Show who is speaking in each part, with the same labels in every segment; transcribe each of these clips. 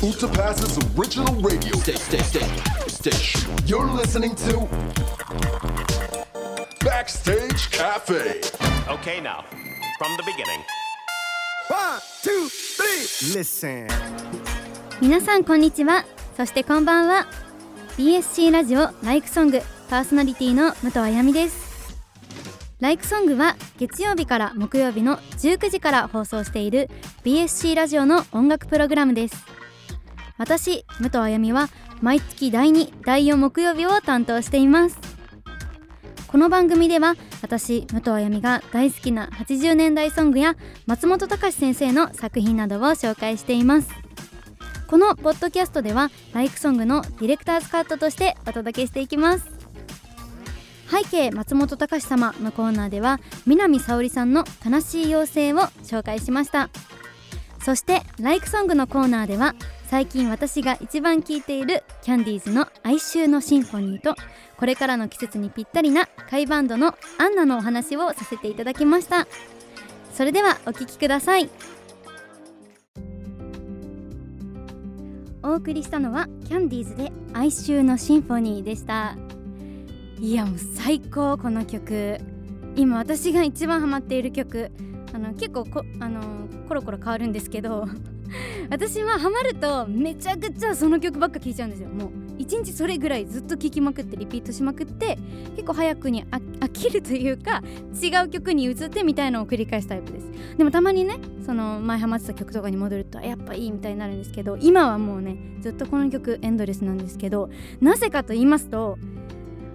Speaker 1: Utapas's original radio station. station. You're listening to Backstage Cafe.
Speaker 2: Okay, now, from the beginning.
Speaker 3: One, two, three. Listen.
Speaker 4: 皆さんこんにちはそしてこんばんは BSC ラジオライクソングパーソナリティの武藤あやみですライクソングは月曜日から木曜日の19時から放送している BSC ラジオの音楽プログラムです私武藤あやみは毎月第2第4木曜日を担当しています。この番組では私武藤あやみが大好きな80年代ソングや松本隆先生の作品などを紹介しています。このポッドキャストではライクソングのディレクターズカットとしてお届けしていきます。背景松本隆様のコーナーでは南沙織さんの悲しい妖精を紹介しました。そしてライクソングのコーナーでは最近私が一番聴いているキャンディーズの哀愁のシンフォニーとこれからの季節にぴったりなカイバンドのアンナのお話をさせていただきました。それではお聴きください。お送りしたのはキャンディーズで哀愁のシンフォニーでした。いやもう最高この曲。今私が一番ハマっている曲。あの結構こあのコロコロ変わるんですけど。私はハマるとめちゃくちゃその曲ばっか聴いちゃうんですよ。もう一日それぐらいずっと聴きまくってリピートしまくって結構早くに飽きるというか違う曲に移ってみたいのを繰り返すタイプです。でもたまにねその前ハマってた曲とかに戻るとやっぱいいみたいになるんですけど今はもうねずっとこの曲エンドレスなんですけどなぜかと言いますと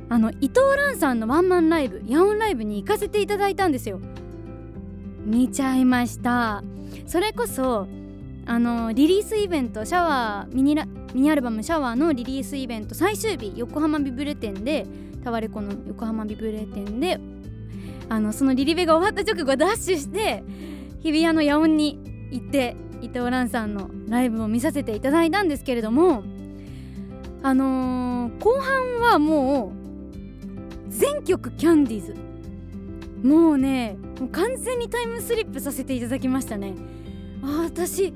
Speaker 4: あの伊藤蘭さんのワンマンライブヤオンライブに行かせていただいたんですよ。見ちゃいました。それこそあのリリースイベントシャワーミニラミニアルバム「シャワー」のリリースイベント最終日横浜ビブレ店でタワレコの横浜ビブレ店であのそのリリベが終わった直後ダッシュして日比谷の野音に行って伊藤蘭さんのライブを見させていただいたんですけれどもあのー、後半はもう全曲キャンディーズ。もうねもう完全にタイムスリップさせていただきましたね。あ私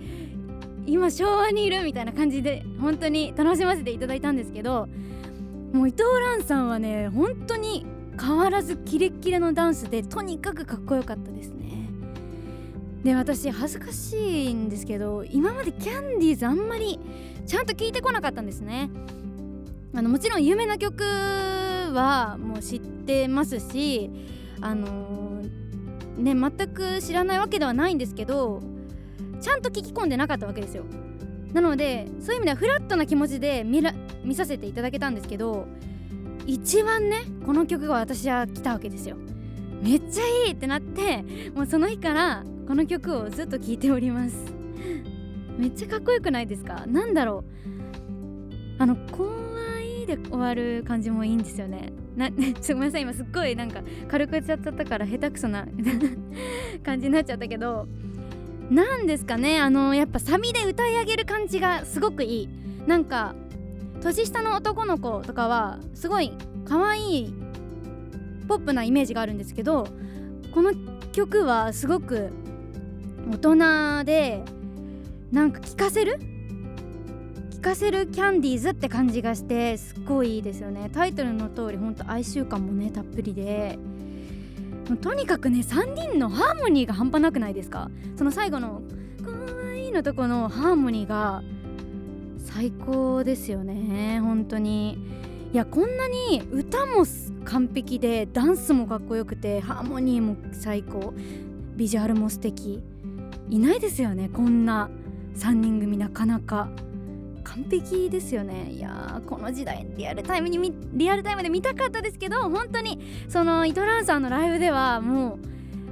Speaker 4: 今昭和にいるみたいな感じで本当に楽しませていただいたんですけどもう伊藤蘭さんはね本当に変わらずキレッキレのダンスでとにかくかっこよかったですね。で私恥ずかしいんですけど今までキャンディーズあんまりちゃんと聞いてこなかったんですね。あのもちろん有名な曲はもう知ってますしあのー、ね全く知らないわけではないんですけどちゃんと聞き込んでなかったわけですよ。なのでそういう意味ではフラットな気持ちで見ら見させていただけたんですけど一番ねこの曲が私は来たわけですよ。めっちゃいいってなってもうその日からこの曲をずっと聴いております。めっちゃかっこよくないですか？なんだろう。あの怖いで終わる感じもいいんですよね。なちょごめんなさい今すっごいなんか軽く言っちゃったから下手くそな感じになっちゃったけど何ですかね。あのやっぱサビで歌い上げる感じがすごくいい。なんか年下の男の子とかはすごい可愛いポップなイメージがあるんですけどこの曲はすごく大人でなんか聴かせる？聴かせるキャンディーズって感じがしてすっごいいいですよね。タイトルの通りほんと哀愁感もねたっぷりで。とにかくね3人のハーモニーが半端なくないですか？その最後の「かわいい」のとこのハーモニーが最高ですよね本当に。いやこんなに歌も完璧でダンスもかっこよくてハーモニーも最高。ビジュアルも素敵。いないですよねこんな3人組なかなか。完璧ですよね。いやこの時代リアルタイムにリアルタイムで見たかったですけど本当にその伊藤蘭さんのライブではも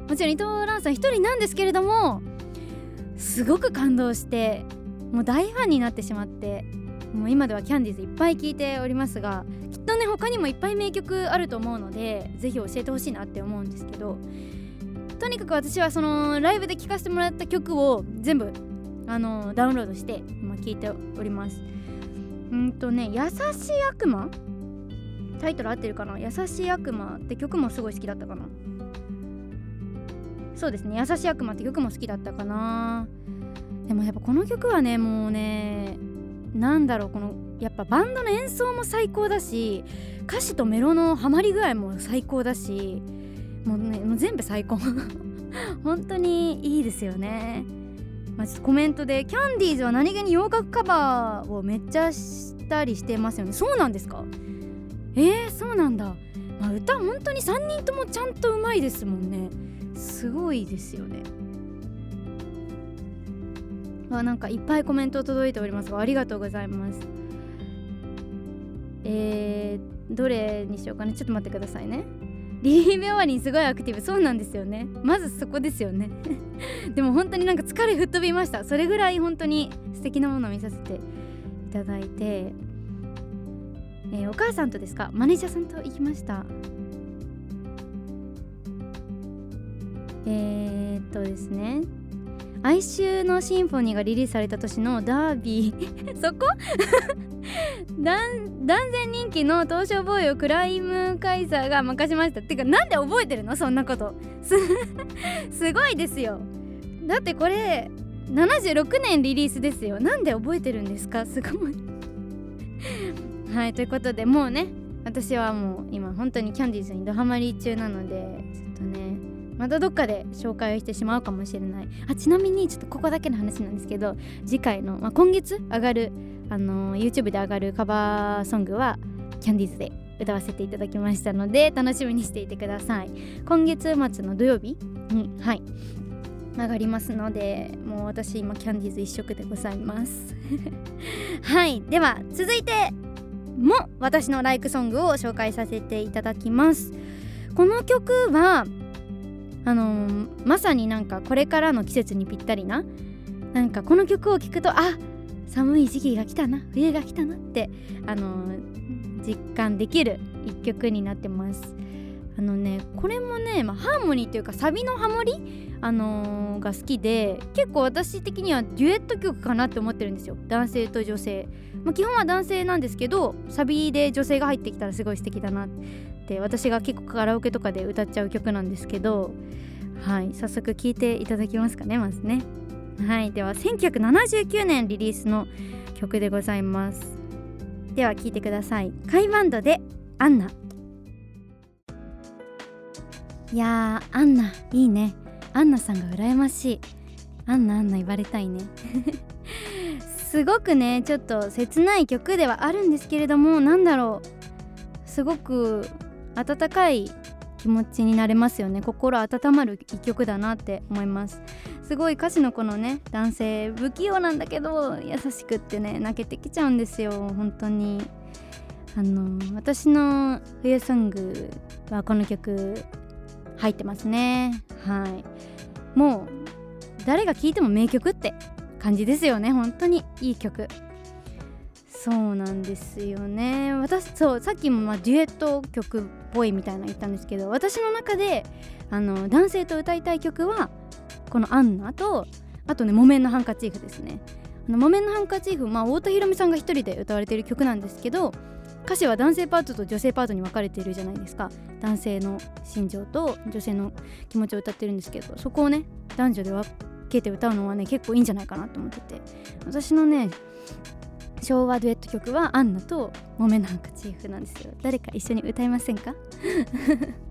Speaker 4: うもちろん伊藤蘭さん一人なんですけれどもすごく感動してもう大ファンになってしまってもう今ではキャンディーズいっぱい聴いておりますがきっとね他にもいっぱい名曲あると思うのでぜひ教えてほしいなって思うんですけどとにかく私はそのライブで聴かせてもらった曲を全部あのダウンロードして今聞いております。うんとね「優しい悪魔」タイトル合ってるかな「優しい悪魔」って曲もすごい好きだったかな？そうですね「優しい悪魔」って曲も好きだったかな。でもやっぱこの曲はねもうねなんだろうこのやっぱバンドの演奏も最高だし歌詞とメロのハマり具合も最高だしもうねもう全部最高。本当にいいですよね、まあ、コメントでキャンディーズは何気に洋楽カバーをめっちゃしたりしてますよね。そうなんですか？えー、そうなんだ、まあ、歌本当に3人ともちゃんとうまいですもんね。すごいですよね。あなんかいっぱいコメント届いておりますがありがとうございます。えー、どれにしようかなちょっと待ってくださいね。リリーベ終わりにすごいアクティブ。そうなんですよね。まずそこですよね。でも本当になんか疲れ吹っ飛びました。それぐらい本当に素敵なものを見させていただいて、えー、お母さんとですか？マネージャーさんと行きました。えー、っとですね。哀愁のシンフォニーがリリースされた年のダービー。そこ？断然人気の東証ボーイをクライムカイザーが任しました。っていうかなんで覚えてるの？そんなこと。す ごいですよ。だってこれ76年リリースですよ。なんで覚えてるんですか？すごい。はいということでもうね私はもう今本当にキャンディーズにドハマり中なのでちょっとねまたどっかで紹介をしてしまうかもしれない。あちなみにちょっとここだけの話なんですけど次回の、まあ、今月上がる、あの、YouTube で上がるカバーソングはキャンディーズで歌わせていただきましたので楽しみにしていてください。今月末の土曜日にはい上がりますのでもう私今キャンディーズ一色でございます。はいでは続いても私のライクソングを紹介させていただきます。この曲はあのー、まさになんかこれからの季節にぴったりななんかこの曲を聴くとあ寒い時期が来たな冬が来たなってあの、実感できる一曲になってます。あのねこれもね、まあ、ハーモニーというかサビのハモリ、あのー、が好きで結構私的にはデュエット曲かなって思ってるんですよ。男性と女性、まあ、基本は男性なんですけどサビで女性が入ってきたらすごい素敵だなって私が結構カラオケとかで歌っちゃう曲なんですけどはい早速聴いていただきますかねまずね。はいでは1979年リリースの曲でございます。では聴いてください。カイバンドでアンナ。いやアンナいいね。アンナさんが羨ましい。アンナアンナ言われたいね。すごくねちょっと切ない曲ではあるんですけれどもなんだろう。すごく温かい気持ちになれますよね。心温まる一曲だなって思います。すごい歌詞のこのね男性不器用なんだけど優しくってね泣けてきちゃうんですよ本当に。あの私の冬ソングはこの曲入ってますね。はい。もう誰が聴いても名曲って感じですよね本当に。いい曲。そうなんですよね。私そうさっきもまデュエット曲っぽいみたいな言ったんですけど私の中であの男性と歌いたい曲はこの「アンナと」あとね「木綿のハンカチーフ」ですね。あの木綿のハンカチーフまあ太田裕美さんが一人で歌われている曲なんですけど歌詞は男性パートと女性パートに分かれているじゃないですか。男性の心情と女性の気持ちを歌ってるんですけどそこをね男女で分けて歌うのはね結構いいんじゃないかなと思ってて。私のね昭和デュエット曲はアンナと木綿のハンカチーフなんですよ。誰か一緒に歌いませんか？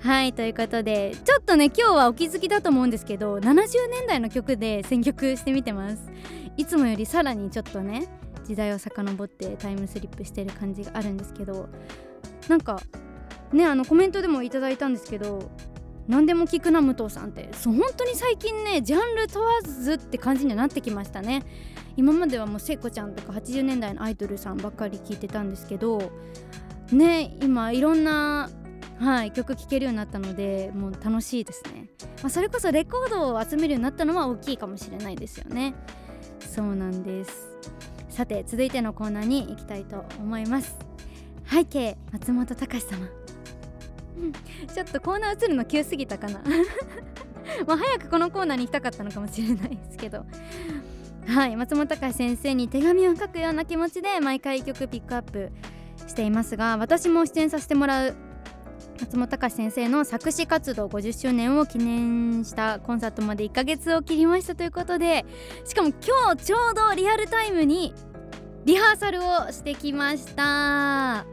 Speaker 4: はいということでちょっとね今日はお気づきだと思うんですけど70年代の曲で選曲してみてます。いつもよりさらにちょっとね時代を遡ってタイムスリップしてる感じがあるんですけどなんかねあのコメントでもいただいたんですけど何でも聞くな武藤さんってそう本当に最近ねジャンル問わずって感じにはなってきましたね。今まではもう聖子ちゃんとか80年代のアイドルさんばっかり聴いてたんですけどね今いろんなはい、曲聴けるようになったのでもう楽しいですね、まあ、それこそレコードを集めるようになったのは大きいかもしれないですよね。そうなんです。さて続いてのコーナーに行きたいと思います。背景松本隆様。ちょっとコーナー映るの急すぎたかな。まあ早くこのコーナーに行きたかったのかもしれないですけど。はい松本隆先生に手紙を書くような気持ちで毎回曲ピックアップしていますが私も出演させてもらう松本隆先生の作詞活動50周年を記念したコンサートまで1ヶ月を切りましたということでしかも今日ちょうどリアルタイムにリハーサルをしてきました。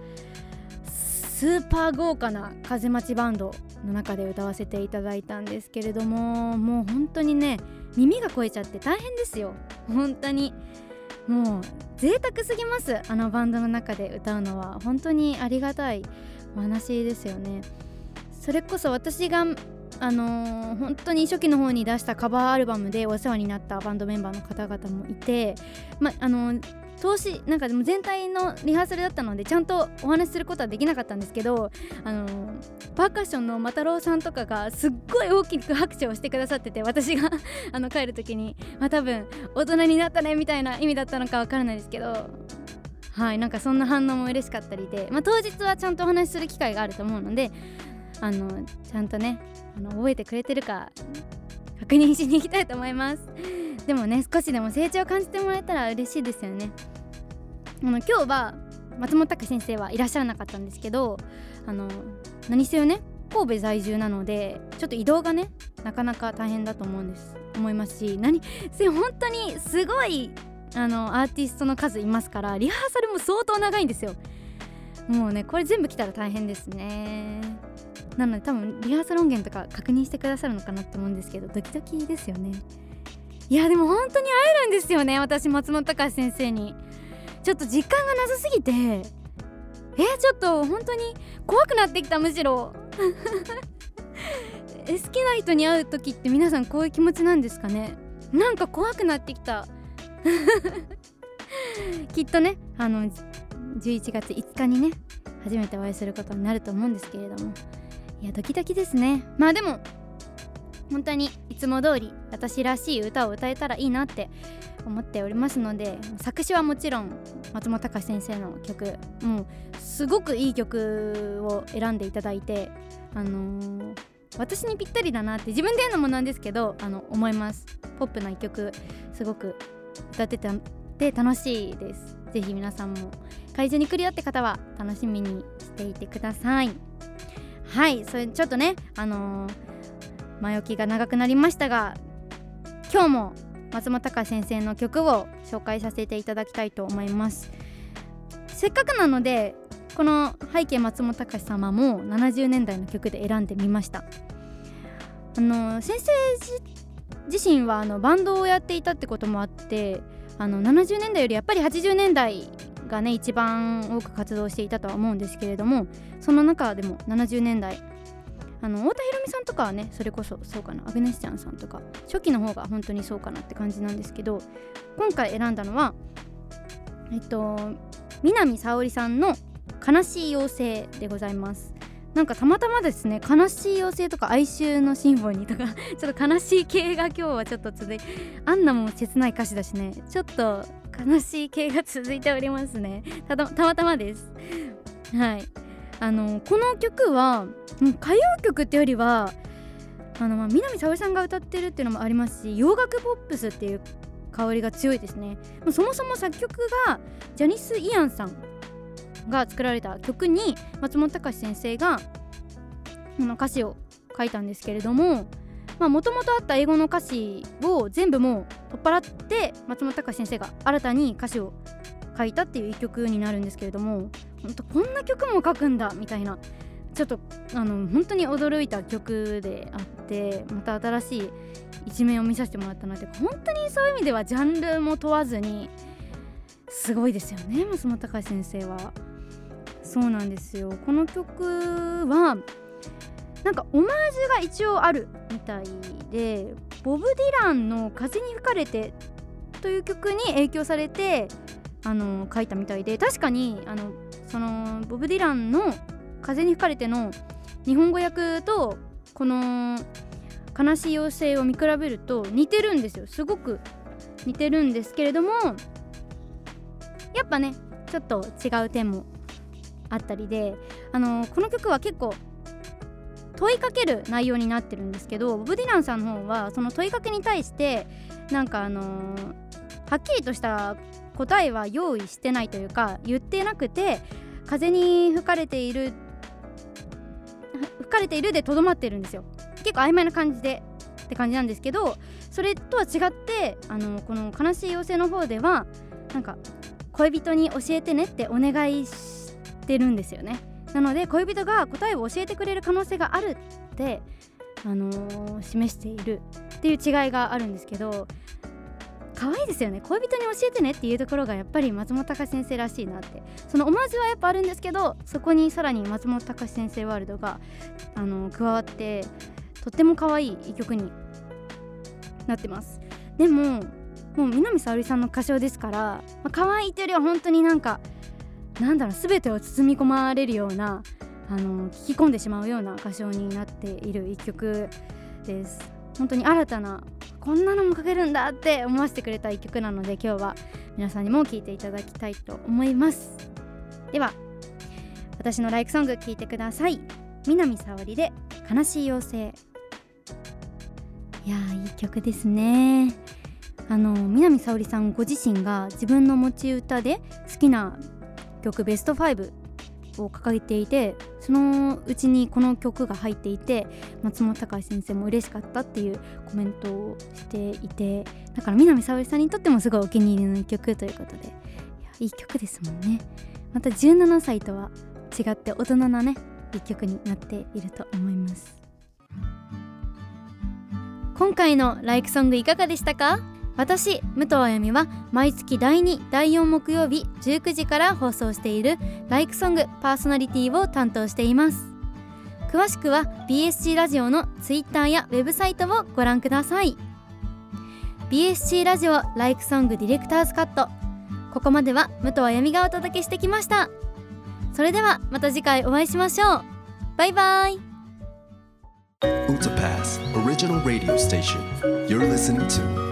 Speaker 4: スーパー豪華な風待ちバンドの中で歌わせていただいたんですけれどももう本当にね耳が超えちゃって大変ですよ。本当に。もう贅沢すぎます。あのバンドの中で歌うのは。本当にありがたい。話ですよね。それこそ私があのー、本当に初期の方に出したカバーアルバムでお世話になったバンドメンバーの方々もいて、まあのー投資なんかでも全体のリハーサルだったのでちゃんとお話しすることはできなかったんですけどあのパーカッションのマタロウさんとかがすっごい大きく拍手をしてくださってて私があの帰る時にまあ多分大人になったねみたいな意味だったのかわからないですけどはいなんかそんな反応も嬉しかったりで、まあ、当日はちゃんとお話しする機会があると思うのであのちゃんとねあの覚えてくれてるか確認しに行きたいと思います。でもね少しでも成長を感じてもらえたら嬉しいですよね。あの今日は松本隆先生はいらっしゃらなかったんですけどあの何せよね神戸在住なのでちょっと移動がねなかなか大変だと思うんです思いますし何せ本当にすごいあのアーティストの数いますからリハーサルも相当長いんですよ。もうねこれ全部来たら大変ですね。なので多分リハーサル音源とか確認してくださるのかなと思うんですけどドキドキですよね。いやでも本当に会えるんですよね私松本隆先生に。ちょっと実感がなさすぎて。えちょっと本当に怖くなってきたむしろ。好きな人に会う時って皆さんこういう気持ちなんですかね？なんか怖くなってきた。きっとねあの11月5日にね初めてお会いすることになると思うんですけれども。いやドキドキですね。まあでも本当にいつも通り私らしい歌を歌えたらいいなって思っておりますので作詞はもちろん松本隆先生の曲もうすごくいい曲を選んでいただいてあのー、私にぴったりだなって自分で言うのもなんですけどあの思います。ポップな一曲すごく歌ってたて楽しいです。ぜひ皆さんも会場に来るよって方は楽しみにしていてください。はいそれちょっとねあのー、前置きが長くなりましたが今日も松本隆先生の曲を紹介させていただきたいと思います。せっかくなのでこの背景松本隆様も70年代の曲で選んでみました。あの先生自身はあのバンドをやっていたってこともあってあの70年代よりやっぱり80年代がね一番多く活動していたとは思うんですけれどもその中でも70年代あの太田裕美さんとかはねそれこそそうかなアグネスちゃんさんとか初期の方が本当にそうかなって感じなんですけど今回選んだのはえっと南沙織さんの「悲しい妖精」でございます。なんかたまたまですね悲しい妖精とか哀愁のシンフォニーとか ちょっと悲しい系が今日はちょっと続いてあんなも切ない歌詞だしねちょっと悲しい系が続いておりますね。たたまたまです。はい。あのこの曲は歌謡曲ってよりはあの、まあ、南沙織さんが歌ってるっていうのもありますし洋楽ポップスっていう香りが強いですね。そもそも作曲がジャニス・イアンさん。が作られた曲に松本隆先生がこの歌詞を書いたんですけれどももともとあった英語の歌詞を全部もう取っ払って松本隆先生が新たに歌詞を書いたっていう一曲になるんですけれども本当こんな曲も書くんだみたいなちょっとあの本当に驚いた曲であってまた新しい一面を見させてもらったので本当にそういう意味ではジャンルも問わずにすごいですよね松本隆先生は。そうなんですよ。この曲はなんかオマージュが一応あるみたいでボブ・ディランの「風に吹かれて」という曲に影響されてあの書いたみたいで確かにあのそのボブ・ディランの「風に吹かれて」の日本語訳とこの「悲しい妖精」を見比べると似てるんですよ。すごく似てるんですけれどもやっぱねちょっと違う点もあったりであのこの曲は結構問いかける内容になってるんですけどボブ・ディランさんの方はその問いかけに対してなんかあのはっきりとした答えは用意してないというか言ってなくて風に吹かれている吹かれているでとどまってるんですよ。結構曖昧な感じでって感じなんですけどそれとは違ってあのこの悲しい妖精の方ではなんか恋人に教えてねってお願いしててるんですよね。なので恋人が答えを教えてくれる可能性があるって、あのー示しているっていう違いがあるんですけど可愛いですよね。恋人に教えてねっていうところがやっぱり松本隆先生らしいなって。そのオマージュはやっぱあるんですけどそこにさらに松本隆先生ワールドが、あの加わってとっても可愛い一曲になってます。でももう南沙織さんの歌唱ですから、まあ、可愛いというよりは本当になんかなんだろう全てを包み込まれるようなあの聞き込んでしまうような歌唱になっている一曲です。本当に新たなこんなのも書けるんだって思わせてくれた一曲なので今日は皆さんにも聴いていただきたいと思います。では私のライクソング聴いてください。南沙織で悲しい妖精。いやーいい曲ですね。あの南沙織さんご自身が自分の持ち歌で好きな曲ベスト5を掲げていてそのうちにこの曲が入っていて松本隆先生も嬉しかったっていうコメントをしていてだから南沙織さんにとってもすごいお気に入りの一曲ということでいやいい曲ですもんね。また17歳とは違って大人なね一曲になっていると思います。今回のライクソングいかがでしたか？私武藤あやみは毎月第2第4木曜日19時から放送しているライクソングパーソナリティを担当しています。詳しくは BSC ラジオのツイッターやウェブサイトをご覧ください。BSC ラジオライクソングディレクターズカット。ここまでは武藤あやみがお届けしてきました。それではまた次回お会いしましょう。バイバイ。
Speaker 1: Utapass Original Radio Station. You're listening to